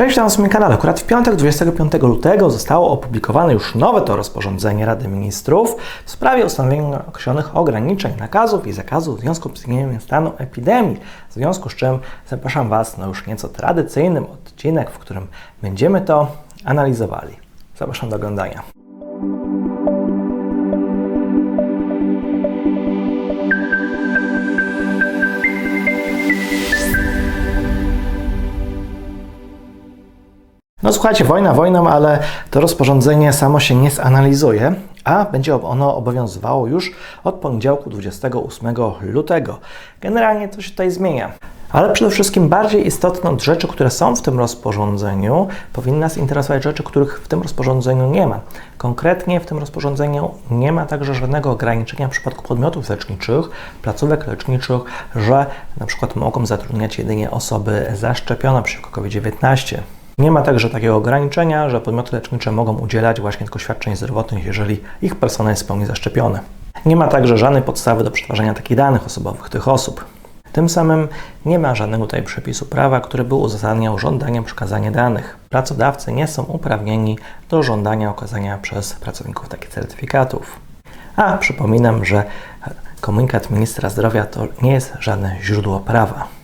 Cześć, witam na swoim kanale. Akurat w piątek 25 lutego zostało opublikowane już nowe to rozporządzenie Rady Ministrów w sprawie ustanowienia określonych ograniczeń, nakazów i zakazów w związku z istnieniem stanu epidemii. W związku z czym zapraszam Was na już nieco tradycyjnym odcinek, w którym będziemy to analizowali. Zapraszam do oglądania. No słuchajcie, wojna wojną, ale to rozporządzenie samo się nie zanalizuje, a będzie ono obowiązywało już od poniedziałku 28 lutego. Generalnie to się tutaj zmienia. Ale przede wszystkim bardziej istotne od rzeczy, które są w tym rozporządzeniu, powinny nas interesować rzeczy, których w tym rozporządzeniu nie ma. Konkretnie w tym rozporządzeniu nie ma także żadnego ograniczenia w przypadku podmiotów leczniczych, placówek leczniczych, że na przykład mogą zatrudniać jedynie osoby zaszczepione przeciwko COVID-19. Nie ma także takiego ograniczenia, że podmioty lecznicze mogą udzielać właśnie tylko świadczeń zdrowotnych, jeżeli ich personel jest w pełni zaszczepiony. Nie ma także żadnej podstawy do przetwarzania takich danych osobowych tych osób. Tym samym nie ma żadnego tutaj przepisu prawa, który by uzasadniał żądaniem przekazania danych. Pracodawcy nie są uprawnieni do żądania okazania przez pracowników takich certyfikatów. A przypominam, że komunikat ministra zdrowia to nie jest żadne źródło prawa.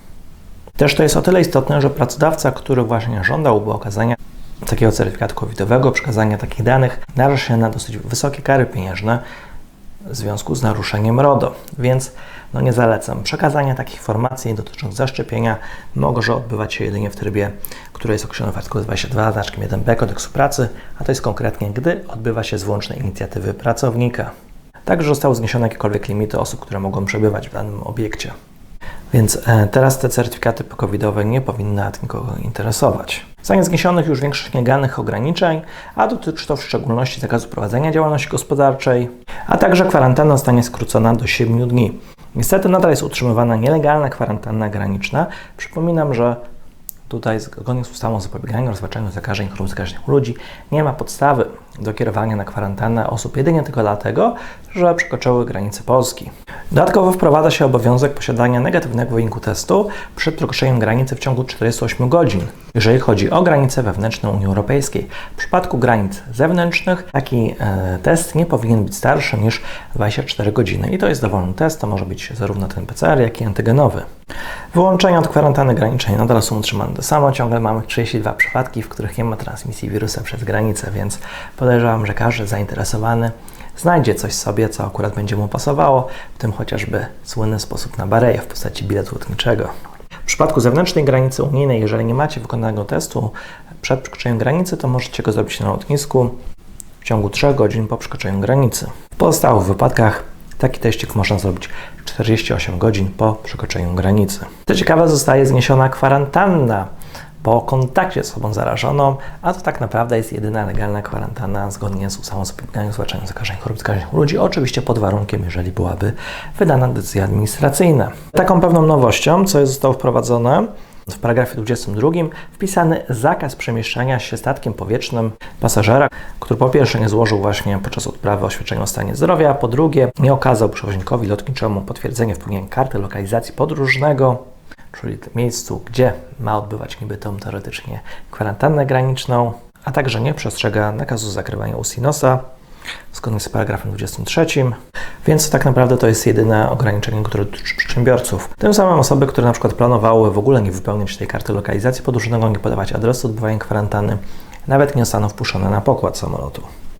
Też to jest o tyle istotne, że pracodawca, który właśnie żądałby okazania takiego certyfikatu covidowego, przekazania takich danych, naraża się na dosyć wysokie kary pieniężne w związku z naruszeniem RODO, więc no nie zalecam. Przekazania takich informacji dotyczących zaszczepienia może odbywać się jedynie w trybie, który jest określony w artykule 22 znaczkiem 1b Kodeksu Pracy, a to jest konkretnie, gdy odbywa się z wyłącznej inicjatywy pracownika. Także zostały zniesione jakiekolwiek limity osób, które mogą przebywać w danym obiekcie. Więc e, teraz te certyfikaty covidowe nie powinny nikogo interesować. Zostanie zniesionych już większość nielegalnych ograniczeń, a dotyczy to w szczególności zakazu prowadzenia działalności gospodarczej, a także kwarantanna zostanie skrócona do 7 dni. Niestety nadal jest utrzymywana nielegalna kwarantanna graniczna. Przypominam, że Tutaj, zgodnie z ustawą o zapobieganiu oraz zwalczaniu zakażeń chorób zakaźnych ludzi, nie ma podstawy do kierowania na kwarantannę osób jedynie tylko dlatego, że przekroczyły granice Polski. Dodatkowo wprowadza się obowiązek posiadania negatywnego wyniku testu przed przekroczeniem granicy w ciągu 48 godzin, jeżeli chodzi o granice wewnętrzne Unii Europejskiej. W przypadku granic zewnętrznych taki e, test nie powinien być starszy niż 24 godziny i to jest dowolny test, to może być zarówno ten PCR, jak i antygenowy. Wyłączenia od kwarantanny granicznej nadal są utrzymane to samo. Ciągle mamy 32 przypadki, w których nie ma transmisji wirusa przez granicę, więc podejrzewam, że każdy zainteresowany znajdzie coś sobie, co akurat będzie mu pasowało, w tym chociażby słynny sposób na bareję w postaci biletu lotniczego. W przypadku zewnętrznej granicy unijnej, jeżeli nie macie wykonanego testu przed przekroczeniem granicy, to możecie go zrobić na lotnisku w ciągu 3 godzin po przekroczeniu granicy. W pozostałych wypadkach Taki teścik można zrobić 48 godzin po przekroczeniu granicy. Co ciekawe, zostaje zniesiona kwarantanna po kontakcie z osobą zarażoną, a to tak naprawdę jest jedyna legalna kwarantanna zgodnie z ustawą o zapobieganiu zwalczaniu zakażeń chorób zakaźnych u ludzi, oczywiście pod warunkiem, jeżeli byłaby wydana decyzja administracyjna. Taką pewną nowością, co zostało wprowadzone, w paragrafie 22 wpisany zakaz przemieszczania się statkiem powietrznym pasażera, który po pierwsze nie złożył właśnie podczas odprawy oświadczenia o stanie zdrowia, po drugie nie okazał przewoźnikowi lotniczemu potwierdzenia wpłynięcia karty lokalizacji podróżnego, czyli miejscu, gdzie ma odbywać niby tą teoretycznie kwarantannę graniczną, a także nie przestrzega nakazu zakrywania ust nosa, zgodnie z paragrafem 23, więc tak naprawdę to jest jedyne ograniczenie, które dotyczy przedsiębiorców. Tym samym osoby, które na przykład planowały w ogóle nie wypełniać tej karty lokalizacji podróżnego, nie podawać adresu odbywania kwarantanny, nawet nie zostaną wpuszczone na pokład samolotu.